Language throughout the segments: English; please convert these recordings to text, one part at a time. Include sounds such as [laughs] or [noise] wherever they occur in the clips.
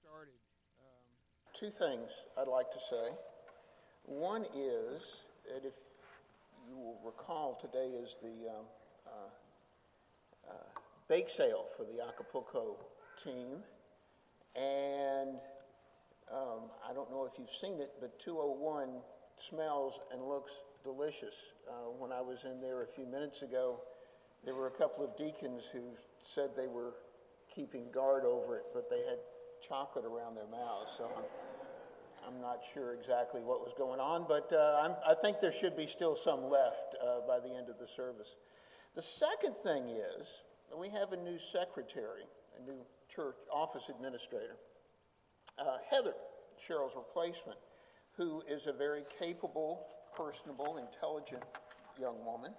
started. Um, Two things I'd like to say. One is that if you will recall, today is the um, uh, uh, bake sale for the Acapulco team. And um, I don't know if you've seen it, but 201 smells and looks delicious. Uh, when I was in there a few minutes ago, there were a couple of deacons who said they were keeping guard over it, but they had chocolate around their mouths. So I'm, I'm not sure exactly what was going on, but uh, i think there should be still some left uh, by the end of the service. The second thing is we have a new secretary, a new church office administrator, uh, Heather, Cheryl's replacement, who is a very capable, personable, intelligent young woman.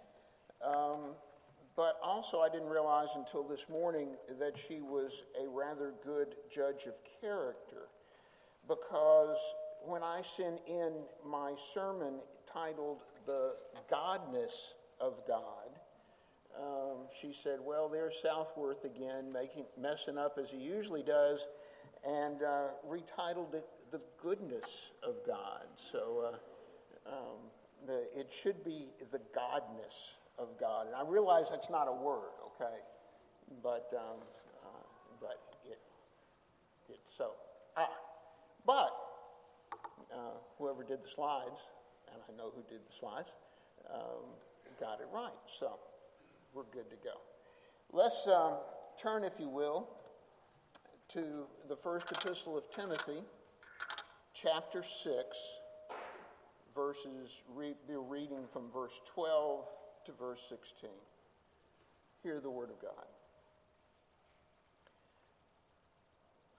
Um, but also, I didn't realize until this morning that she was a rather good judge of character because when I sent in my sermon titled The Godness of God, um, she said, Well, there's Southworth again, making, messing up as he usually does, and uh, retitled it The Goodness of God. So uh, um, the, it should be The Godness of God. And I realize that's not a word, okay? But, um, uh, but it, it so. Ah, but uh, whoever did the slides, and I know who did the slides, um, got it right. So we're good to go. Let's um, turn, if you will, to the first epistle of Timothy, chapter 6, verses, re- reading from verse 12 to verse 16. Hear the word of God.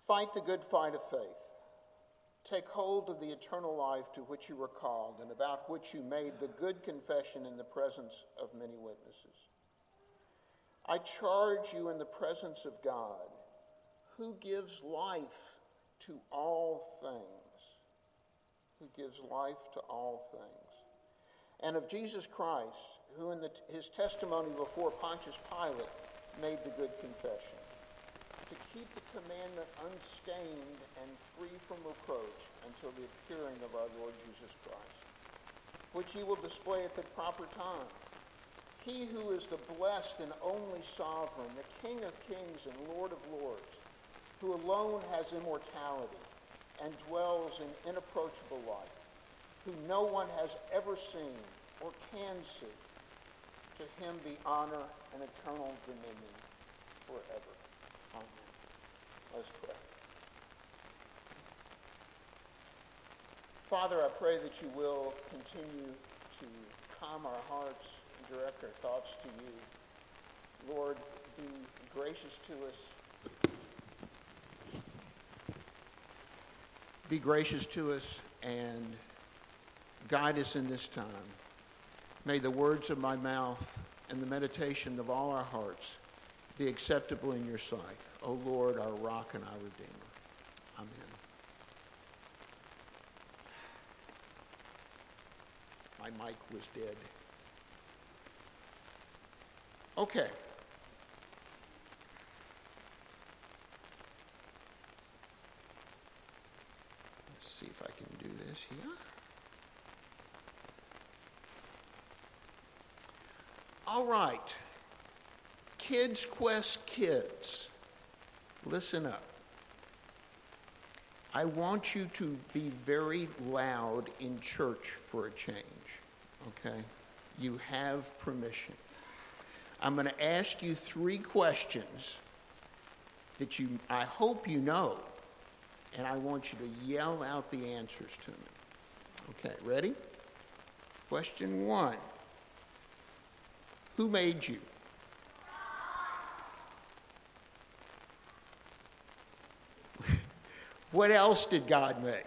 Fight the good fight of faith. Take hold of the eternal life to which you were called and about which you made the good confession in the presence of many witnesses. I charge you in the presence of God, who gives life to all things, who gives life to all things and of Jesus Christ, who in the, his testimony before Pontius Pilate made the good confession, to keep the commandment unstained and free from reproach until the appearing of our Lord Jesus Christ, which he will display at the proper time. He who is the blessed and only sovereign, the King of kings and Lord of lords, who alone has immortality and dwells in inapproachable light who no one has ever seen or can see. To him be honor and eternal dominion forever. Amen. Let's pray. Father, I pray that you will continue to calm our hearts and direct our thoughts to you. Lord, be gracious to us. Be gracious to us and Guide us in this time. May the words of my mouth and the meditation of all our hearts be acceptable in your sight. O Lord, our rock and our redeemer. Amen. My mic was dead. Okay. Let's see if I can do this here. All right. Kids Quest Kids, listen up. I want you to be very loud in church for a change, okay? You have permission. I'm going to ask you three questions that you I hope you know, and I want you to yell out the answers to me. Okay, ready? Question 1. Who made you? [laughs] what else did God make?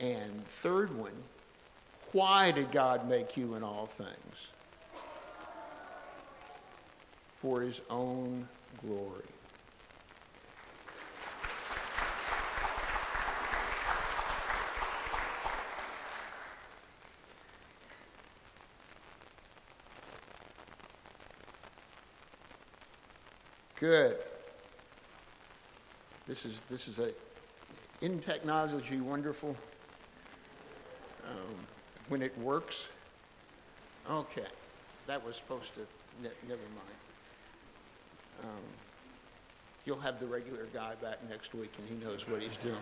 And third one, why did God make you in all things? For his own glory. Good. This is this is a in technology wonderful um, when it works. Okay, that was supposed to. Ne- never mind. Um, you'll have the regular guy back next week, and he knows what he's doing.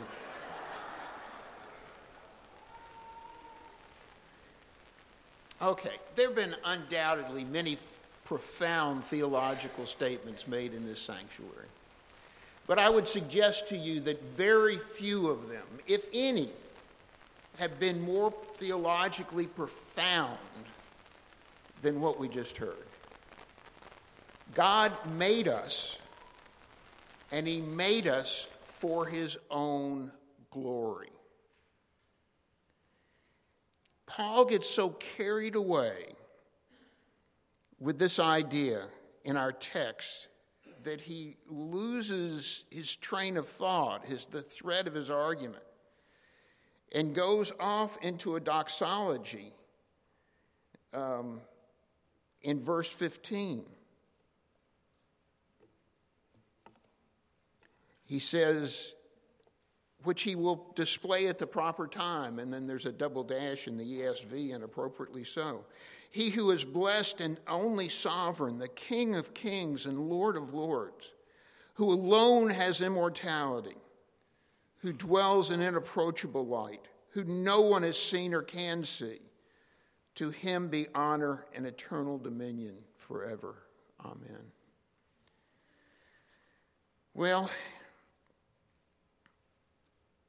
Okay, there have been undoubtedly many profound theological statements made in this sanctuary. But I would suggest to you that very few of them, if any, have been more theologically profound than what we just heard. God made us, and He made us for His own glory. Paul gets so carried away with this idea in our text that he loses his train of thought, his, the thread of his argument, and goes off into a doxology um, in verse 15. He says, which he will display at the proper time. And then there's a double dash in the ESV, and appropriately so. He who is blessed and only sovereign, the King of kings and Lord of lords, who alone has immortality, who dwells in inapproachable light, who no one has seen or can see. To him be honor and eternal dominion forever. Amen. Well,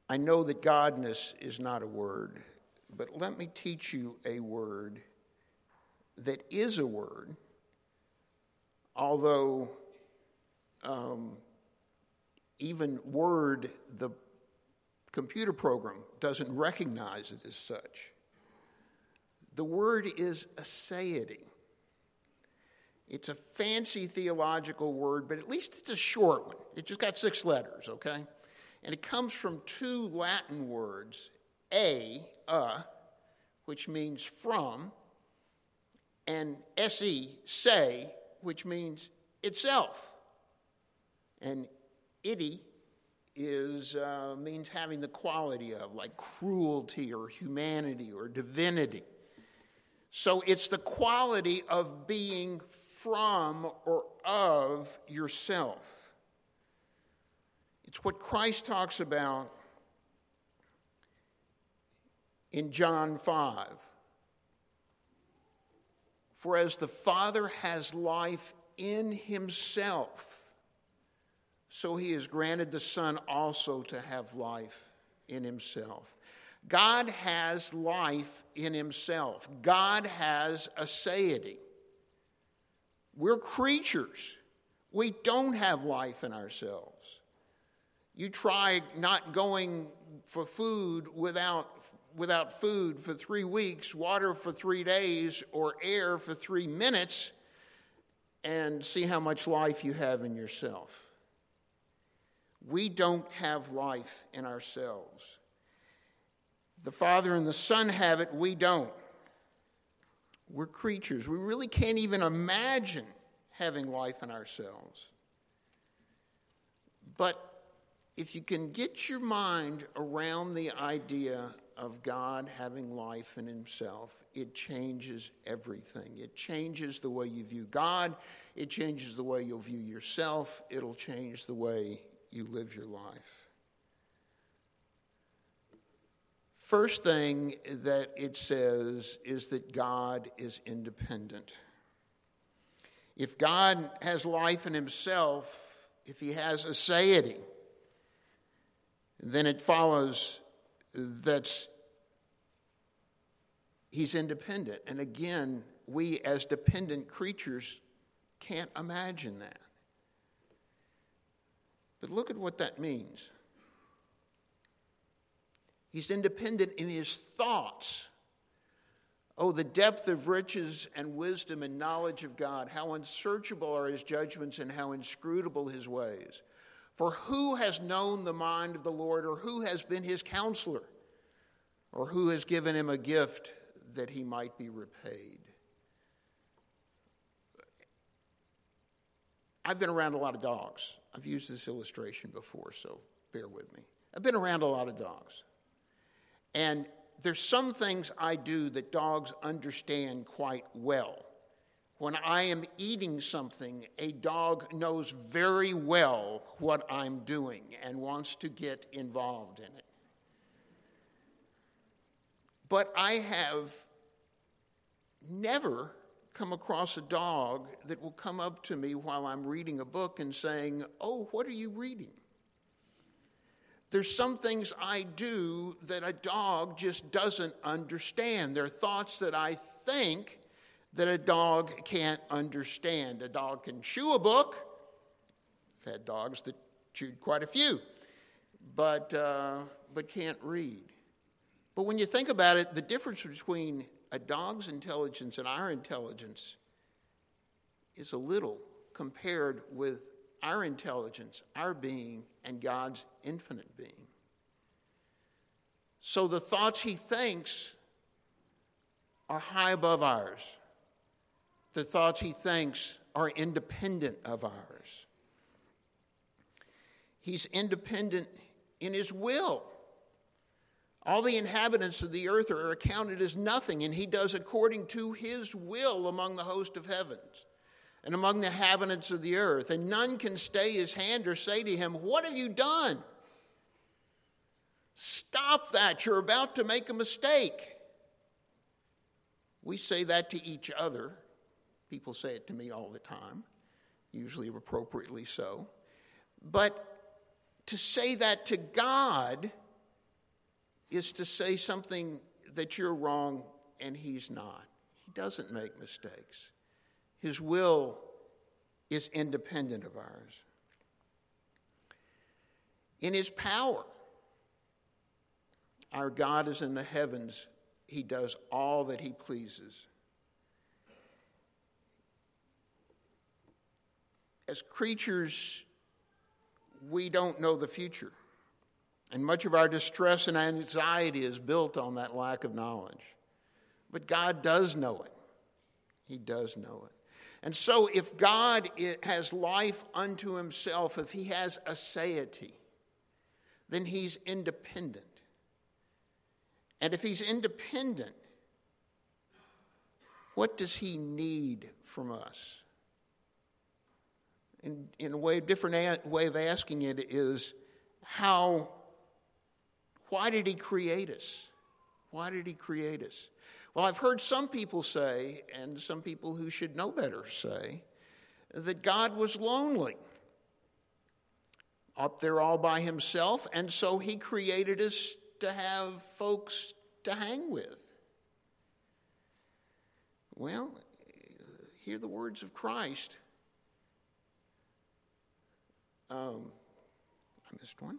I know that godness is not a word, but let me teach you a word that is a word, although um, even Word, the computer program, doesn't recognize it as such. The word is aseity. It's a fancy theological word, but at least it's a short one. It just got six letters, okay? And it comes from two Latin words, a, uh, which means from, and se, say, which means itself. And iti is, uh, means having the quality of, like cruelty or humanity or divinity. So it's the quality of being from or of yourself. It's what Christ talks about in John 5. For as the Father has life in himself, so he has granted the Son also to have life in himself. God has life in himself. God has aseity. We're creatures. We don't have life in ourselves. You try not going for food without, without food for three weeks, water for three days, or air for three minutes, and see how much life you have in yourself. We don't have life in ourselves. The Father and the Son have it, we don't. We're creatures. We really can't even imagine having life in ourselves. But if you can get your mind around the idea of God having life in Himself, it changes everything. It changes the way you view God, it changes the way you'll view yourself, it'll change the way you live your life. First thing that it says is that God is independent. If God has life in Himself, if He has a aseity, then it follows that he's independent. And again, we as dependent creatures can't imagine that. But look at what that means. He's independent in his thoughts. Oh, the depth of riches and wisdom and knowledge of God. How unsearchable are his judgments and how inscrutable his ways. For who has known the mind of the Lord, or who has been his counselor, or who has given him a gift that he might be repaid? I've been around a lot of dogs. I've used this illustration before, so bear with me. I've been around a lot of dogs. And there's some things I do that dogs understand quite well. When I am eating something, a dog knows very well what I'm doing and wants to get involved in it. But I have never come across a dog that will come up to me while I'm reading a book and saying, Oh, what are you reading? There's some things I do that a dog just doesn't understand. There are thoughts that I think that a dog can't understand. A dog can chew a book. I've had dogs that chewed quite a few, but, uh, but can't read. But when you think about it, the difference between a dog's intelligence and our intelligence is a little compared with our intelligence, our being, and God's infinite being. So the thoughts he thinks are high above ours. The thoughts he thinks are independent of ours. He's independent in his will. All the inhabitants of the earth are accounted as nothing, and he does according to his will among the host of heavens and among the inhabitants of the earth. And none can stay his hand or say to him, What have you done? Stop that. You're about to make a mistake. We say that to each other. People say it to me all the time, usually appropriately so. But to say that to God, is to say something that you're wrong and he's not. He doesn't make mistakes. His will is independent of ours. In his power, our God is in the heavens. He does all that he pleases. As creatures, we don't know the future. And much of our distress and anxiety is built on that lack of knowledge. But God does know it. He does know it. And so, if God eh, has life unto himself, if he has aseity, then he's independent. And if he's independent, what does he need from us? In, in a way, different way of asking it is how why did He create us? Why did He create us? Well, I've heard some people say, and some people who should know better say, that God was lonely up there all by himself, and so he created us to have folks to hang with. Well, hear the words of Christ. Um, I missed one.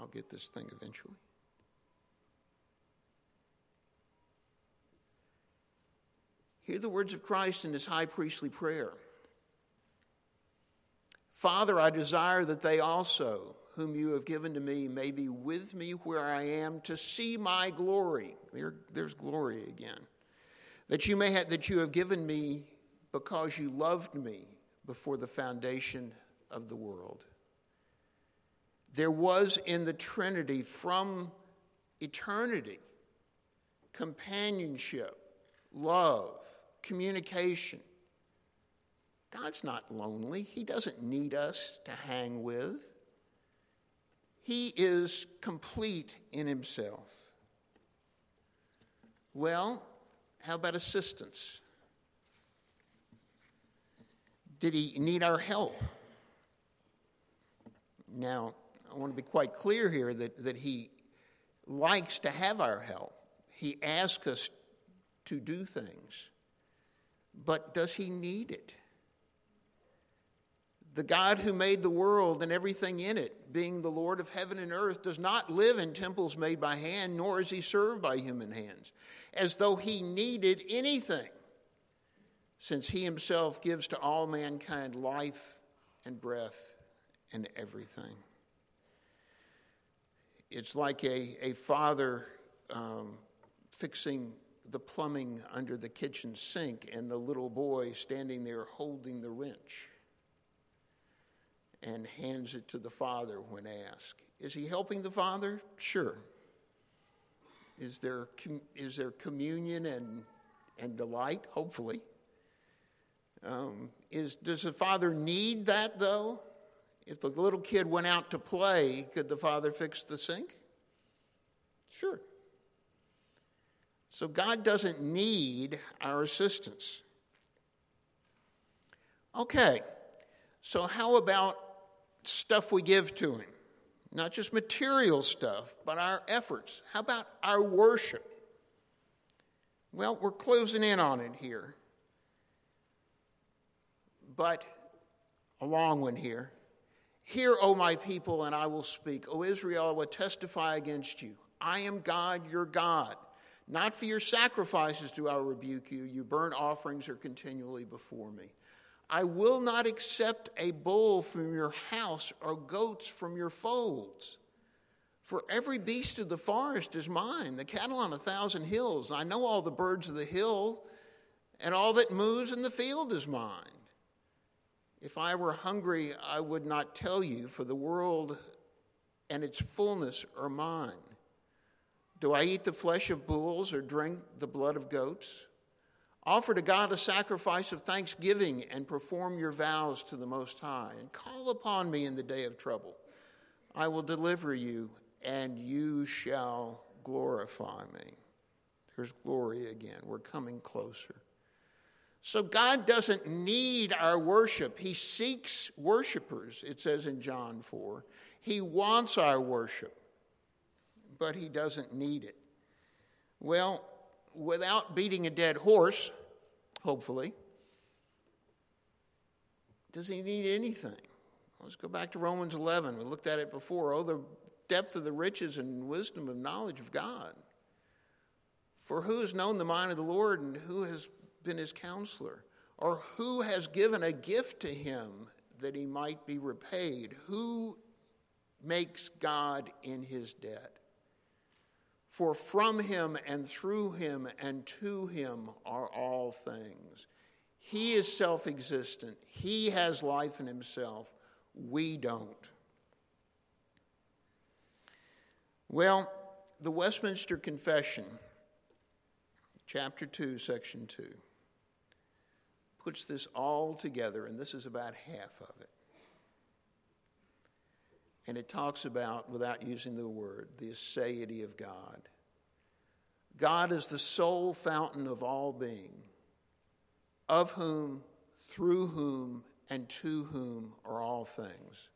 I'll get this thing eventually. Hear the words of Christ in his high priestly prayer Father, I desire that they also, whom you have given to me, may be with me where I am to see my glory. There, there's glory again. That you may have, that you have given me because you loved me before the foundation of the world. There was in the Trinity from eternity companionship, love, communication. God's not lonely. He doesn't need us to hang with. He is complete in himself. Well, how about assistance? Did he need our help? Now, I want to be quite clear here that, that he likes to have our help. He asks us to do things. But does he need it? The God who made the world and everything in it, being the Lord of heaven and earth, does not live in temples made by hand, nor is he served by human hands, as though he needed anything, since he himself gives to all mankind life and breath and everything. It's like a, a father um, fixing the plumbing under the kitchen sink and the little boy standing there holding the wrench. and hands it to the Father when asked. Is he helping the Father? Sure. Is there, is there communion and, and delight? Hopefully. Um, is, does the Father need that, though? If the little kid went out to play, could the Father fix the sink? Sure. So God doesn't need our assistance. Okay, so how about stuff we give to Him? Not just material stuff, but our efforts. How about our worship? Well, we're closing in on it here. But a long one here. Hear, O my people, and I will speak. O Israel, I will testify against you. I am God, your God. Not for your sacrifices do I rebuke you. Your burnt offerings are continually before me. I will not accept a bull from your house or goats from your folds. For every beast of the forest is mine, the cattle on a thousand hills. I know all the birds of the hill, and all that moves in the field is mine. If I were hungry, I would not tell you, for the world and its fullness are mine. Do I eat the flesh of bulls or drink the blood of goats? Offer to God a sacrifice of thanksgiving and perform your vows to the Most High, and call upon me in the day of trouble. I will deliver you, and you shall glorify me. There's glory again. We're coming closer. So God doesn't need our worship. He seeks worshipers, it says in John 4. He wants our worship, but he doesn't need it. Well, without beating a dead horse, hopefully. Does he need anything? Let's go back to Romans 11. We looked at it before. Oh, the depth of the riches and wisdom of knowledge of God. For who has known the mind of the Lord and who has been his counselor? Or who has given a gift to him that he might be repaid? Who makes God in his debt? For from him and through him and to him are all things. He is self existent, he has life in himself. We don't. Well, the Westminster Confession, chapter 2, section 2, puts this all together, and this is about half of it. And it talks about, without using the word, the aseity of God. God is the sole fountain of all being, of whom, through whom, and to whom are all things.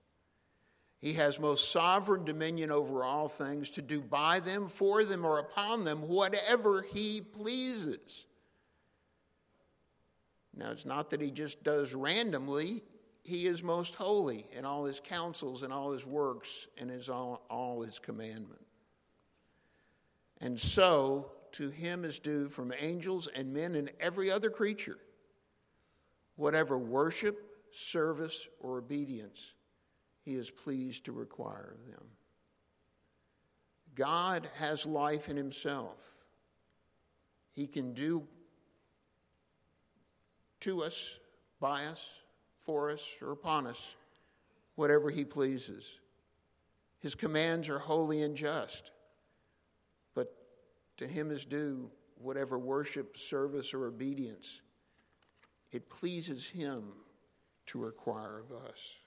He has most sovereign dominion over all things to do by them, for them, or upon them whatever he pleases. Now, it's not that he just does randomly, he is most holy in all his counsels and all his works and his all, all his commandment. And so to him is due from angels and men and every other creature whatever worship, service, or obedience he is pleased to require of them. God has life in himself. He can do to us, by us, for us or upon us whatever he pleases. His commands are holy and just, but to him is due whatever worship, service, or obedience it pleases him to require of us.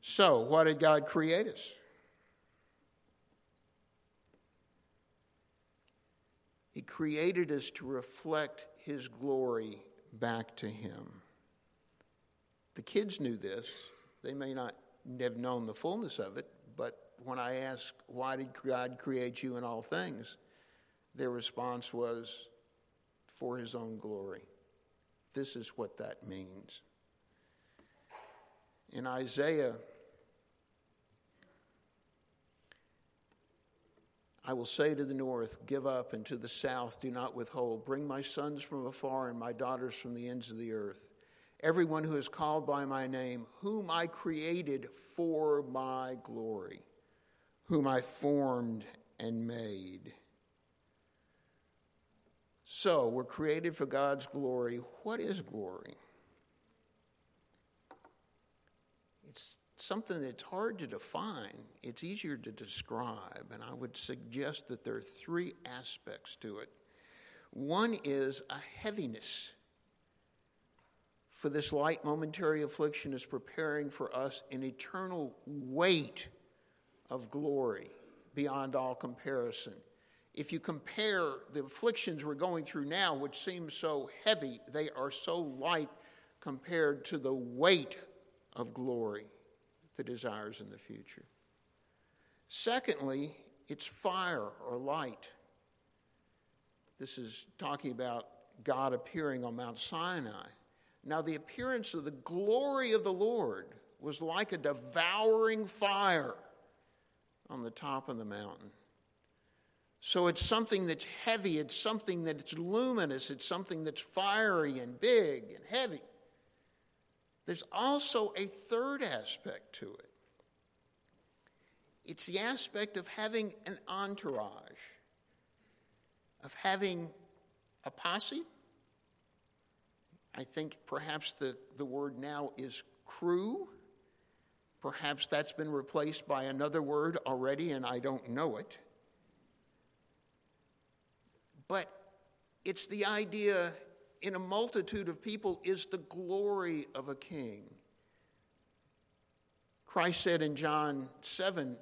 So, why did God create us? He created us to reflect his glory back to him. The kids knew this. They may not have known the fullness of it, but when I asked, Why did God create you in all things? their response was, For his own glory. This is what that means. In Isaiah, I will say to the north, Give up, and to the south, Do not withhold. Bring my sons from afar and my daughters from the ends of the earth. Everyone who is called by my name, whom I created for my glory, whom I formed and made. So, we're created for God's glory. What is glory? It's something that's hard to define, it's easier to describe, and I would suggest that there are three aspects to it. One is a heaviness. For this light momentary affliction is preparing for us an eternal weight of glory beyond all comparison. If you compare the afflictions we're going through now, which seem so heavy, they are so light compared to the weight of glory is desires in the future. Secondly, it's fire or light. This is talking about God appearing on Mount Sinai. Now, the appearance of the glory of the Lord was like a devouring fire on the top of the mountain. So it's something that's heavy, it's something that's luminous, it's something that's fiery and big and heavy. There's also a third aspect to it it's the aspect of having an entourage, of having a posse. I think perhaps the, the word now is crew. Perhaps that's been replaced by another word already, and I don't know it. But it's the idea in a multitude of people is the glory of a king. Christ said in John 7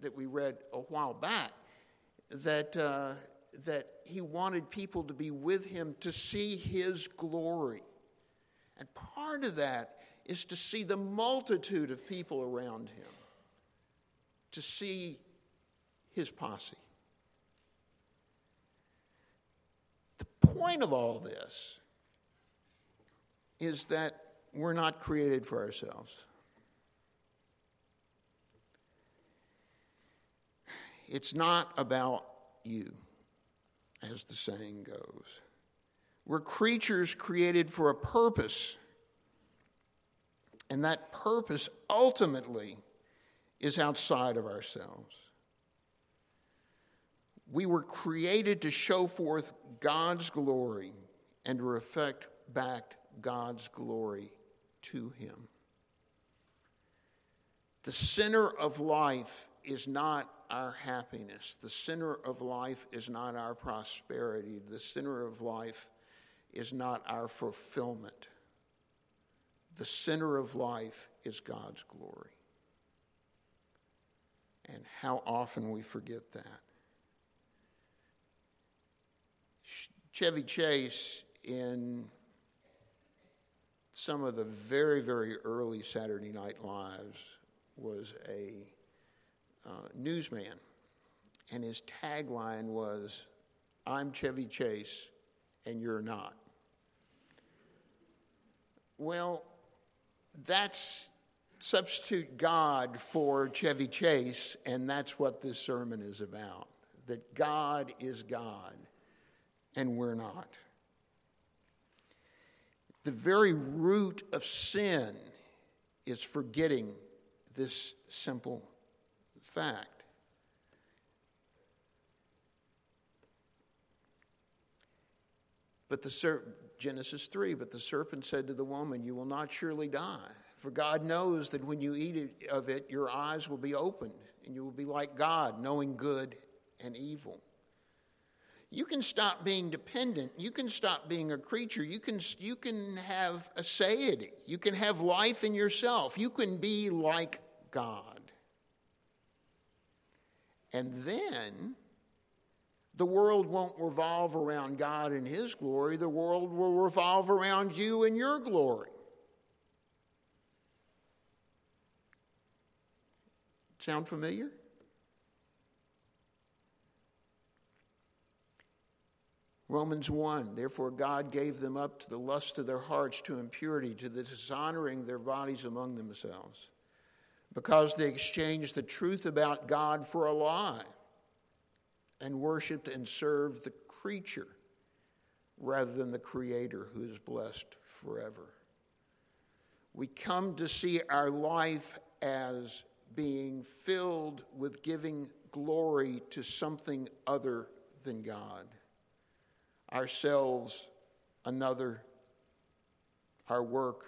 that we read a while back that, uh, that he wanted people to be with him to see his glory. And part of that is to see the multitude of people around him, to see his posse. The point of all this is that we're not created for ourselves. It's not about you, as the saying goes. We're creatures created for a purpose, and that purpose ultimately is outside of ourselves. We were created to show forth God's glory and to reflect back God's glory to Him. The center of life is not our happiness. The center of life is not our prosperity. The center of life is not our fulfillment. The center of life is God's glory. And how often we forget that. Chevy Chase, in some of the very, very early Saturday Night Lives, was a uh, newsman, and his tagline was, I'm Chevy Chase, and you're not. Well, that's substitute God for Chevy Chase, and that's what this sermon is about. That God is God, and we're not. The very root of sin is forgetting this simple fact. But the serpent, Genesis 3, but the serpent said to the woman, You will not surely die. For God knows that when you eat of it, your eyes will be opened, and you will be like God, knowing good and evil. You can stop being dependent. You can stop being a creature. You can, you can have aseity. You can have life in yourself. You can be like God. And then the world won't revolve around God and His glory, the world will revolve around you and your glory. Sound familiar? Romans 1 Therefore, God gave them up to the lust of their hearts, to impurity, to the dishonoring their bodies among themselves because they exchanged the truth about God for a lie and worshiped and served the creature rather than the Creator who is blessed forever. We come to see our life as being filled with giving glory to something other than God. Ourselves, another, our work,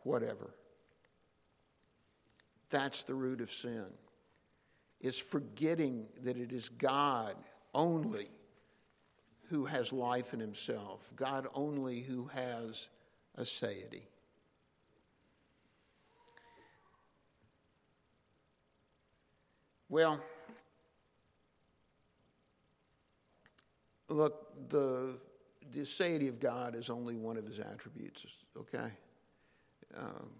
whatever. That's the root of sin. Is forgetting that it is God only who has life in himself, God only who has aseity. Well, look, the, the aseity of God is only one of his attributes, okay? Um,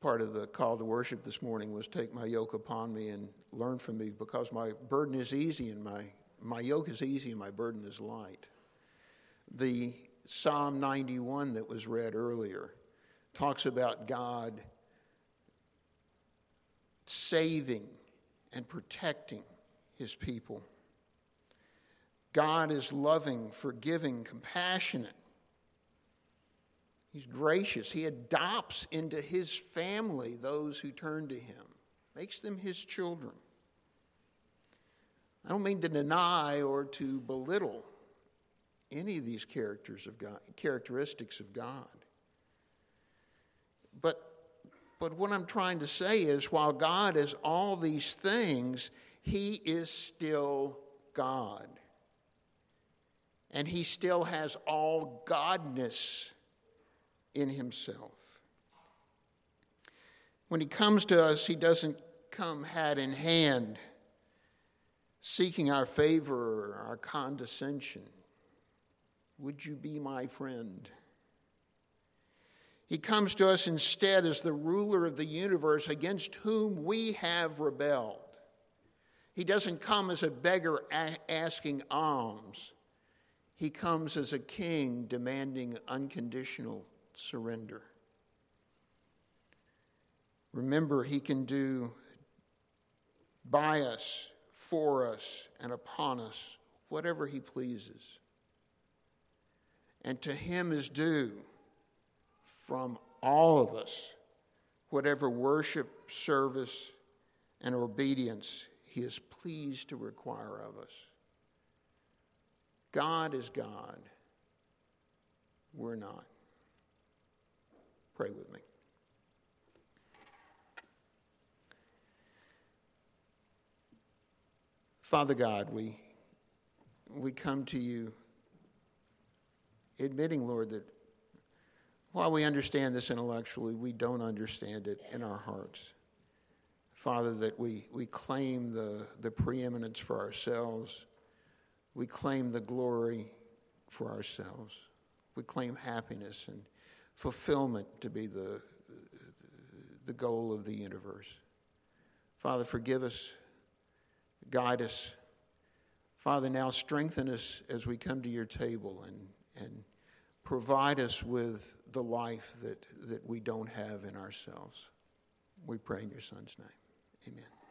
part of the call to worship this morning was take my yoke upon me and learn from me because my burden is easy and my, my yoke is easy and my burden is light. The Psalm 91 that was read earlier talks about God saving and protecting his people. God is loving, forgiving, compassionate. He's gracious. He adopts into his family those who turn to him, makes them his children. I don't mean to deny or to belittle any of these characters of God, characteristics of God. But but what I'm trying to say is while God is all these things, He is still God. And He still has all Godness in Himself. When He comes to us, He doesn't come hat in hand, seeking our favor or our condescension. Would you be my friend? He comes to us instead as the ruler of the universe against whom we have rebelled. He doesn't come as a beggar asking alms. He comes as a king demanding unconditional surrender. Remember, he can do by us, for us, and upon us whatever he pleases. And to him is due from all of us whatever worship, service, and obedience He is pleased to require of us. God is God. We're not. Pray with me. Father God, we, we come to you admitting, Lord, that while we understand this intellectually, we don't understand it in our hearts. Father, that we, we claim the, the preeminence for ourselves, we claim the glory for ourselves, we claim happiness and fulfillment to be the, the goal of the universe. Father, forgive us, guide us. Father, now strengthen us as we come to your table and, and provide us with the life that, that we don't have in ourselves. We pray in your Son's name. Amen.